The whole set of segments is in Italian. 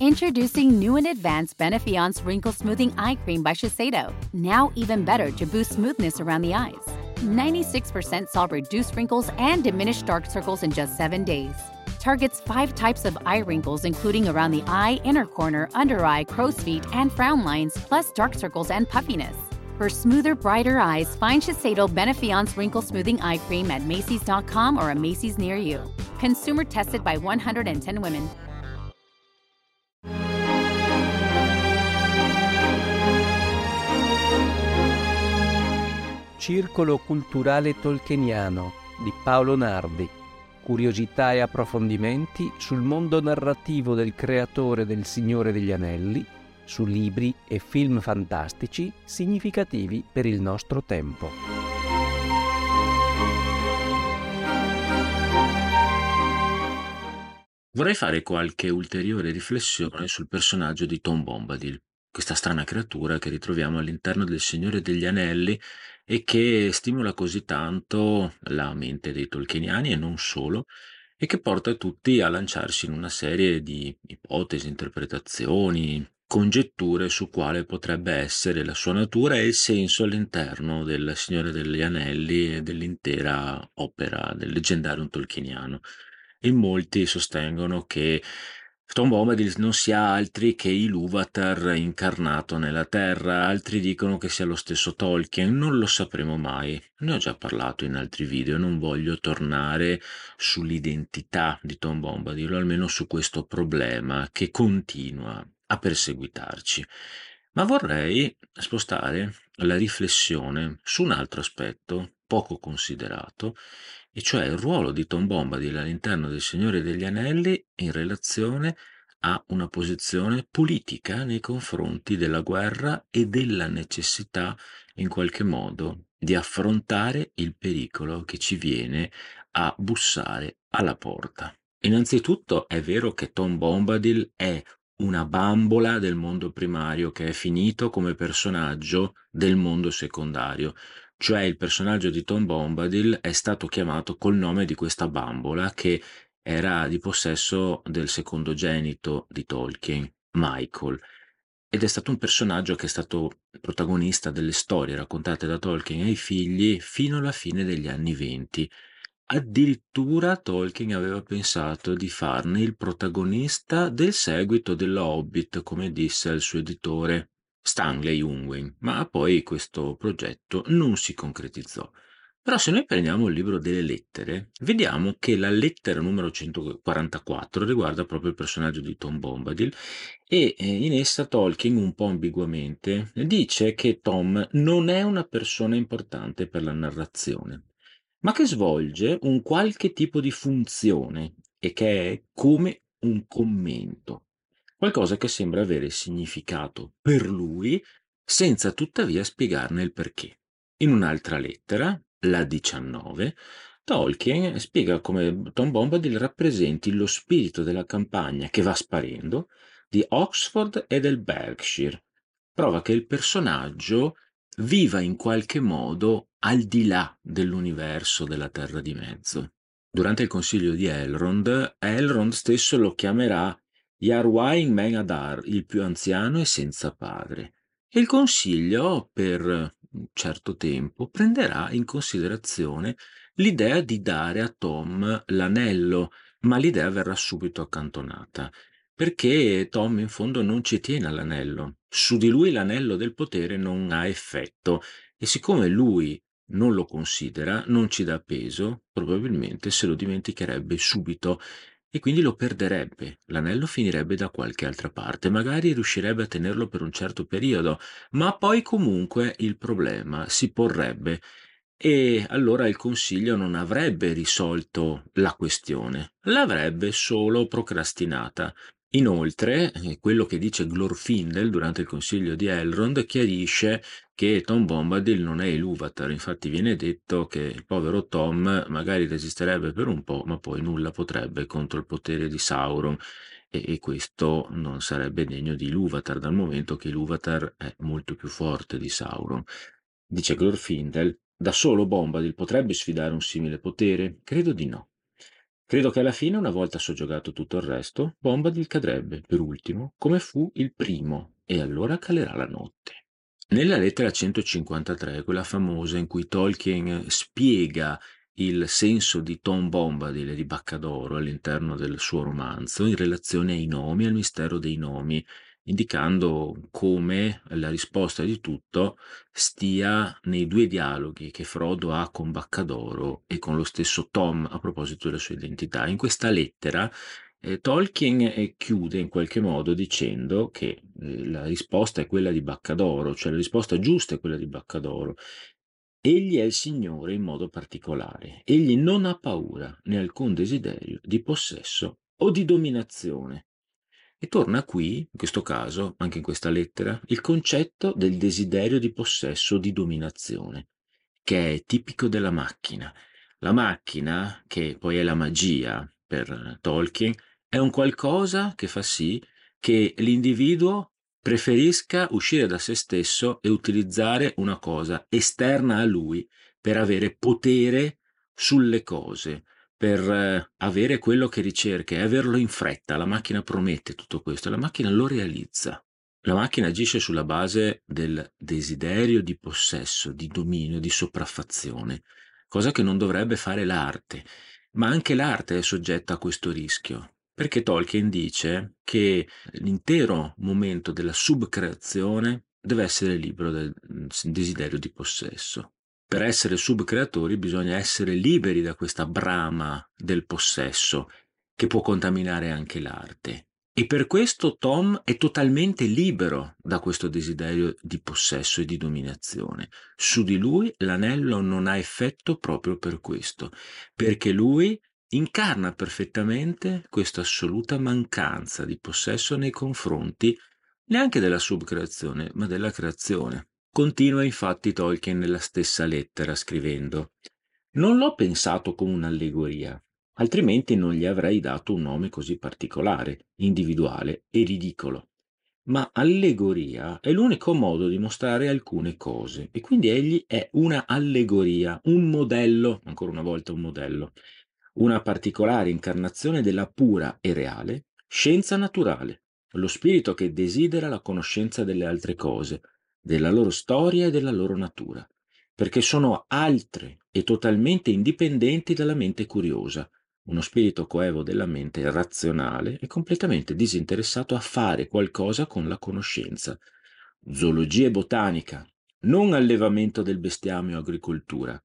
Introducing new and advanced Benefiance Wrinkle Smoothing Eye Cream by Shiseido. Now even better to boost smoothness around the eyes. 96% saw reduced wrinkles and diminished dark circles in just seven days. Targets five types of eye wrinkles, including around the eye, inner corner, under eye, crow's feet, and frown lines, plus dark circles and puffiness. For smoother, brighter eyes, find Shiseido Benefiance Wrinkle Smoothing Eye Cream at Macy's.com or a Macy's near you. Consumer tested by 110 women. Circolo culturale tolkieniano di Paolo Nardi. Curiosità e approfondimenti sul mondo narrativo del creatore del Signore degli Anelli, su libri e film fantastici significativi per il nostro tempo. Vorrei fare qualche ulteriore riflessione sul personaggio di Tom Bombadil, questa strana creatura che ritroviamo all'interno del Signore degli Anelli e che stimola così tanto la mente dei tolkieniani e non solo, e che porta tutti a lanciarsi in una serie di ipotesi, interpretazioni, congetture su quale potrebbe essere la sua natura e il senso all'interno del Signore degli Anelli e dell'intera opera del leggendario tolkieniano. In molti sostengono che Tom Bombadil non sia altri che Ilúvatar incarnato nella Terra, altri dicono che sia lo stesso Tolkien, non lo sapremo mai. Ne ho già parlato in altri video, non voglio tornare sull'identità di Tom Bombadil, o almeno su questo problema che continua a perseguitarci. Ma vorrei spostare la riflessione su un altro aspetto poco considerato, e cioè il ruolo di Tom Bombadil all'interno del Signore degli Anelli in relazione a una posizione politica nei confronti della guerra e della necessità in qualche modo di affrontare il pericolo che ci viene a bussare alla porta. Innanzitutto è vero che Tom Bombadil è una bambola del mondo primario che è finito come personaggio del mondo secondario, cioè il personaggio di Tom Bombadil è stato chiamato col nome di questa bambola che era di possesso del secondogenito di Tolkien, Michael, ed è stato un personaggio che è stato protagonista delle storie raccontate da Tolkien ai figli fino alla fine degli anni venti. Addirittura Tolkien aveva pensato di farne il protagonista del seguito dello Hobbit, come disse al suo editore Stanley Unwin, ma poi questo progetto non si concretizzò. Però se noi prendiamo il libro delle lettere, vediamo che la lettera numero 144 riguarda proprio il personaggio di Tom Bombadil e eh, in essa Tolkien, un po' ambiguamente, dice che Tom non è una persona importante per la narrazione, ma che svolge un qualche tipo di funzione e che è come un commento qualcosa che sembra avere significato per lui senza tuttavia spiegarne il perché. In un'altra lettera, la 19, Tolkien spiega come Tom Bombadil rappresenti lo spirito della campagna che va sparendo di Oxford e del Berkshire. Prova che il personaggio viva in qualche modo al di là dell'universo della Terra di Mezzo. Durante il consiglio di Elrond, Elrond stesso lo chiamerà Yarwain Men Adar, il più anziano e senza padre, e il Consiglio, per un certo tempo, prenderà in considerazione l'idea di dare a Tom l'anello, ma l'idea verrà subito accantonata, perché Tom in fondo non ci tiene all'anello. Su di lui l'anello del potere non ha effetto e siccome lui non lo considera, non ci dà peso, probabilmente se lo dimenticherebbe subito e quindi lo perderebbe, l'anello finirebbe da qualche altra parte, magari riuscirebbe a tenerlo per un certo periodo, ma poi comunque il problema si porrebbe. E allora il Consiglio non avrebbe risolto la questione, l'avrebbe solo procrastinata. Inoltre, eh, quello che dice Glorfindel durante il consiglio di Elrond chiarisce che Tom Bombadil non è Ilúvatar, infatti viene detto che il povero Tom magari resisterebbe per un po', ma poi nulla potrebbe contro il potere di Sauron e, e questo non sarebbe degno di Ilúvatar dal momento che Ilúvatar è molto più forte di Sauron. Dice Glorfindel, da solo Bombadil potrebbe sfidare un simile potere? Credo di no. Credo che alla fine, una volta soggiogato tutto il resto, Bombadil cadrebbe, per ultimo, come fu il primo, e allora calerà la notte. Nella lettera 153, quella famosa in cui Tolkien spiega il senso di Tom Bombadil e di Baccadoro all'interno del suo romanzo in relazione ai nomi, al mistero dei nomi, indicando come la risposta di tutto stia nei due dialoghi che Frodo ha con Baccadoro e con lo stesso Tom a proposito della sua identità. In questa lettera eh, Tolkien eh, chiude in qualche modo dicendo che eh, la risposta è quella di Baccadoro, cioè la risposta giusta è quella di Baccadoro Egli è il Signore in modo particolare. Egli non ha paura né alcun desiderio di possesso o di dominazione. E torna qui, in questo caso, anche in questa lettera, il concetto del desiderio di possesso o di dominazione, che è tipico della macchina. La macchina, che poi è la magia per Tolkien, è un qualcosa che fa sì che l'individuo preferisca uscire da se stesso e utilizzare una cosa esterna a lui per avere potere sulle cose, per eh, avere quello che ricerca e averlo in fretta. La macchina promette tutto questo la macchina lo realizza. La macchina agisce sulla base del desiderio di possesso, di dominio, di sopraffazione, cosa che non dovrebbe fare l'arte, ma anche l'arte è soggetta a questo rischio perché Tolkien dice che l'intero momento della subcreazione deve essere libero dal mm, desiderio di possesso. Per essere subcreatori bisogna essere liberi da questa brama del possesso che può contaminare anche l'arte. E per questo Tom è totalmente libero da questo desiderio di possesso e di dominazione. Su di lui l'anello non ha effetto proprio per questo, perché lui incarna perfettamente questa assoluta mancanza di possesso nei confronti neanche della subcreazione, ma della creazione. Continua infatti Tolkien nella stessa lettera scrivendo Non l'ho pensato come un'allegoria, altrimenti non gli avrei dato un nome così particolare, individuale e ridicolo. Ma allegoria è l'unico modo di mostrare alcune cose e quindi egli è una allegoria, un modello, ancora una volta un modello, una particolare incarnazione della pura e reale scienza naturale, lo spirito che desidera la conoscenza delle altre cose, della loro storia e della loro natura, perché sono altre e totalmente indipendenti dalla mente curiosa, uno spirito coevo della mente razionale e completamente disinteressato a fare qualcosa con la conoscenza. Zoologia e botanica, non allevamento del bestiame o agricoltura.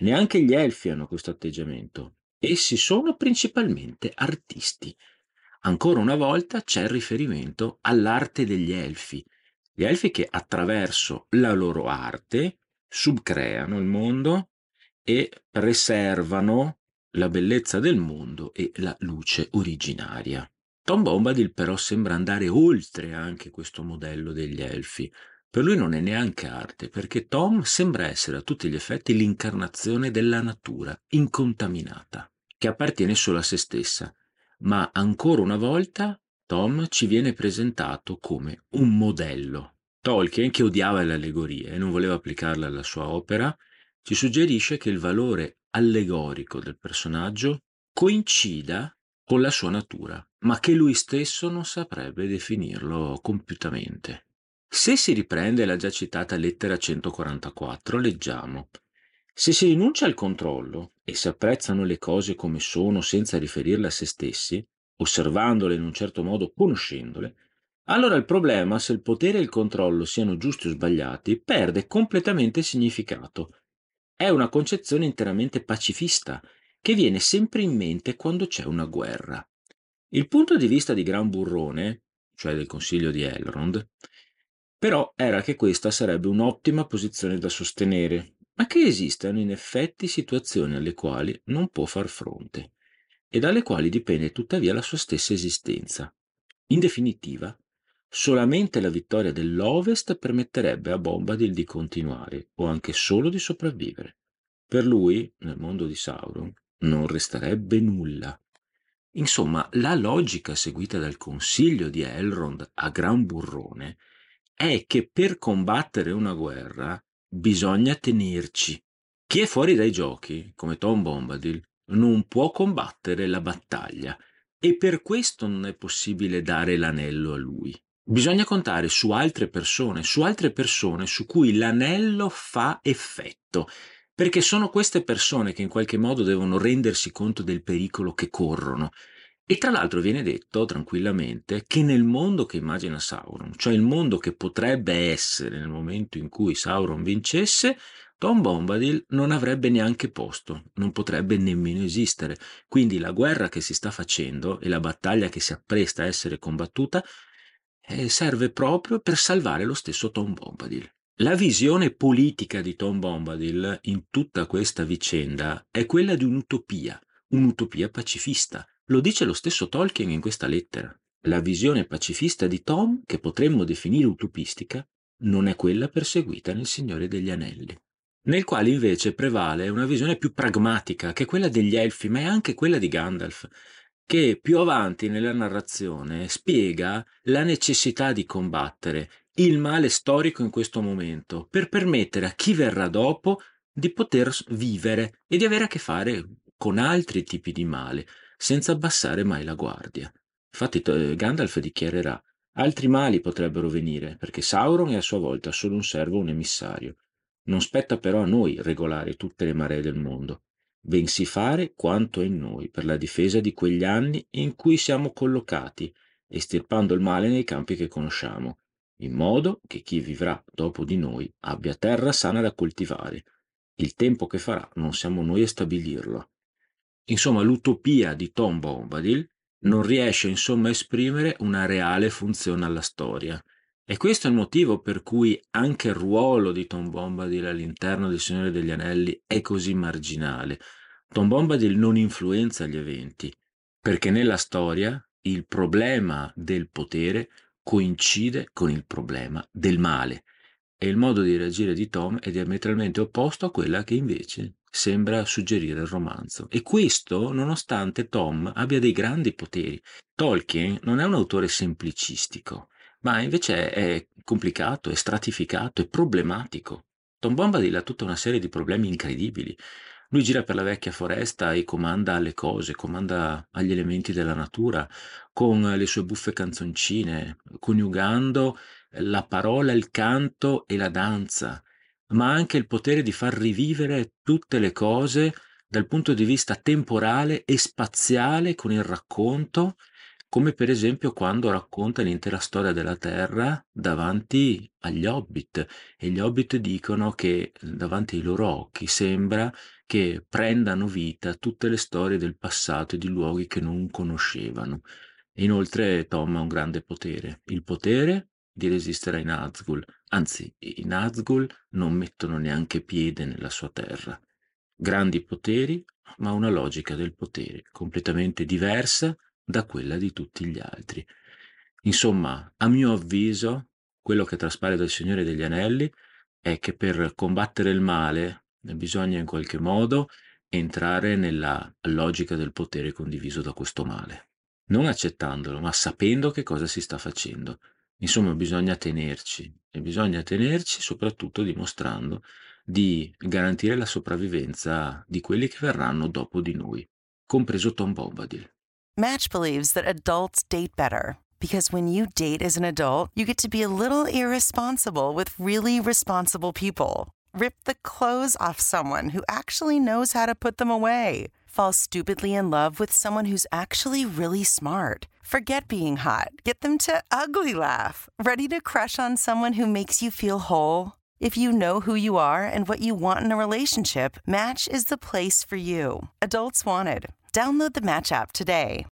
Neanche gli elfi hanno questo atteggiamento. Essi sono principalmente artisti. Ancora una volta c'è il riferimento all'arte degli elfi, gli elfi che attraverso la loro arte subcreano il mondo e preservano la bellezza del mondo e la luce originaria. Tom Bombadil però sembra andare oltre anche questo modello degli elfi. Per lui non è neanche arte, perché Tom sembra essere a tutti gli effetti l'incarnazione della natura, incontaminata, che appartiene solo a se stessa. Ma ancora una volta Tom ci viene presentato come un modello. Tolkien, che odiava le allegorie e non voleva applicarle alla sua opera, ci suggerisce che il valore allegorico del personaggio coincida con la sua natura, ma che lui stesso non saprebbe definirlo compiutamente. Se si riprende la già citata lettera 144, leggiamo Se si rinuncia al controllo e si apprezzano le cose come sono senza riferirle a se stessi, osservandole in un certo modo, conoscendole, allora il problema, se il potere e il controllo siano giusti o sbagliati, perde completamente significato. È una concezione interamente pacifista, che viene sempre in mente quando c'è una guerra. Il punto di vista di Gran Burrone, cioè del consiglio di Elrond, però era che questa sarebbe un'ottima posizione da sostenere, ma che esistano in effetti situazioni alle quali non può far fronte e dalle quali dipende tuttavia la sua stessa esistenza. In definitiva, solamente la vittoria dell'Ovest permetterebbe a Bombadil di continuare o anche solo di sopravvivere. Per lui, nel mondo di Sauron, non resterebbe nulla. Insomma, la logica seguita dal consiglio di Elrond a Gran Burrone è che per combattere una guerra bisogna tenerci. Chi è fuori dai giochi, come Tom Bombadil, non può combattere la battaglia e per questo non è possibile dare l'anello a lui. Bisogna contare su altre persone, su altre persone su cui l'anello fa effetto, perché sono queste persone che in qualche modo devono rendersi conto del pericolo che corrono. E tra l'altro viene detto tranquillamente che nel mondo che immagina Sauron, cioè il mondo che potrebbe essere nel momento in cui Sauron vincesse, Tom Bombadil non avrebbe neanche posto, non potrebbe nemmeno esistere. Quindi la guerra che si sta facendo e la battaglia che si appresta a essere combattuta eh, serve proprio per salvare lo stesso Tom Bombadil. La visione politica di Tom Bombadil in tutta questa vicenda è quella di un'utopia, un'utopia pacifista. Lo dice lo stesso Tolkien in questa lettera. La visione pacifista di Tom, che potremmo definire utopistica, non è quella perseguita nel Signore degli Anelli, nel quale invece prevale una visione più pragmatica, che è quella degli Elfi, ma è anche quella di Gandalf, che più avanti nella narrazione spiega la necessità di combattere il male storico in questo momento per permettere a chi verrà dopo di poter vivere e di avere a che fare con altri tipi di male senza abbassare mai la guardia. Infatti Gandalf dichiarerà altri mali potrebbero venire perché Sauron è a sua volta solo un servo, un emissario. Non spetta però a noi regolare tutte le maree del mondo bensì fare quanto è in noi per la difesa di quegli anni in cui siamo collocati, estirpando il male nei campi che conosciamo, in modo che chi vivrà dopo di noi abbia terra sana da coltivare. Il tempo che farà non siamo noi a stabilirlo. Insomma, l'utopia di Tom Bombadil non riesce insomma a esprimere una reale funzione alla storia. E questo è il motivo per cui anche il ruolo di Tom Bombadil all'interno del Signore degli Anelli è così marginale. Tom Bombadil non influenza gli eventi, perché nella storia il problema del potere coincide con il problema del male e il modo di reagire di Tom è diametralmente opposto a quella che invece sembra suggerire il romanzo. E questo nonostante Tom abbia dei grandi poteri. Tolkien non è un autore semplicistico ma invece è complicato, è stratificato, è problematico. Tom Bombadil ha tutta una serie di problemi incredibili. Lui gira per la vecchia foresta e comanda alle cose, comanda agli elementi della natura, con le sue buffe canzoncine, coniugando la parola, il canto e la danza, ma anche il potere di far rivivere tutte le cose dal punto di vista temporale e spaziale con il racconto come per esempio quando racconta l'intera storia della Terra davanti agli Hobbit e gli Hobbit dicono che davanti ai loro occhi sembra che prendano vita tutte le storie del passato e di luoghi che non conoscevano. Inoltre Tom ha un grande potere, il potere di resistere ai Nazgul, anzi i Nazgul non mettono neanche piede nella sua terra. Grandi poteri, ma una logica del potere completamente diversa da quella di tutti gli altri. Insomma, a mio avviso, quello che traspare dal Signore degli Anelli è che per combattere il male bisogna in qualche modo entrare nella logica del potere condiviso da questo male, non accettandolo, ma sapendo che cosa si sta facendo. Insomma, bisogna tenerci e bisogna tenerci soprattutto dimostrando di garantire la sopravvivenza di quelli che verranno dopo di noi, compreso Tom Bombadil. Match believes that adults date better because when you date as an adult, you get to be a little irresponsible with really responsible people. Rip the clothes off someone who actually knows how to put them away. Fall stupidly in love with someone who's actually really smart. Forget being hot. Get them to ugly laugh. Ready to crush on someone who makes you feel whole? If you know who you are and what you want in a relationship, Match is the place for you. Adults wanted. Download the Match app today.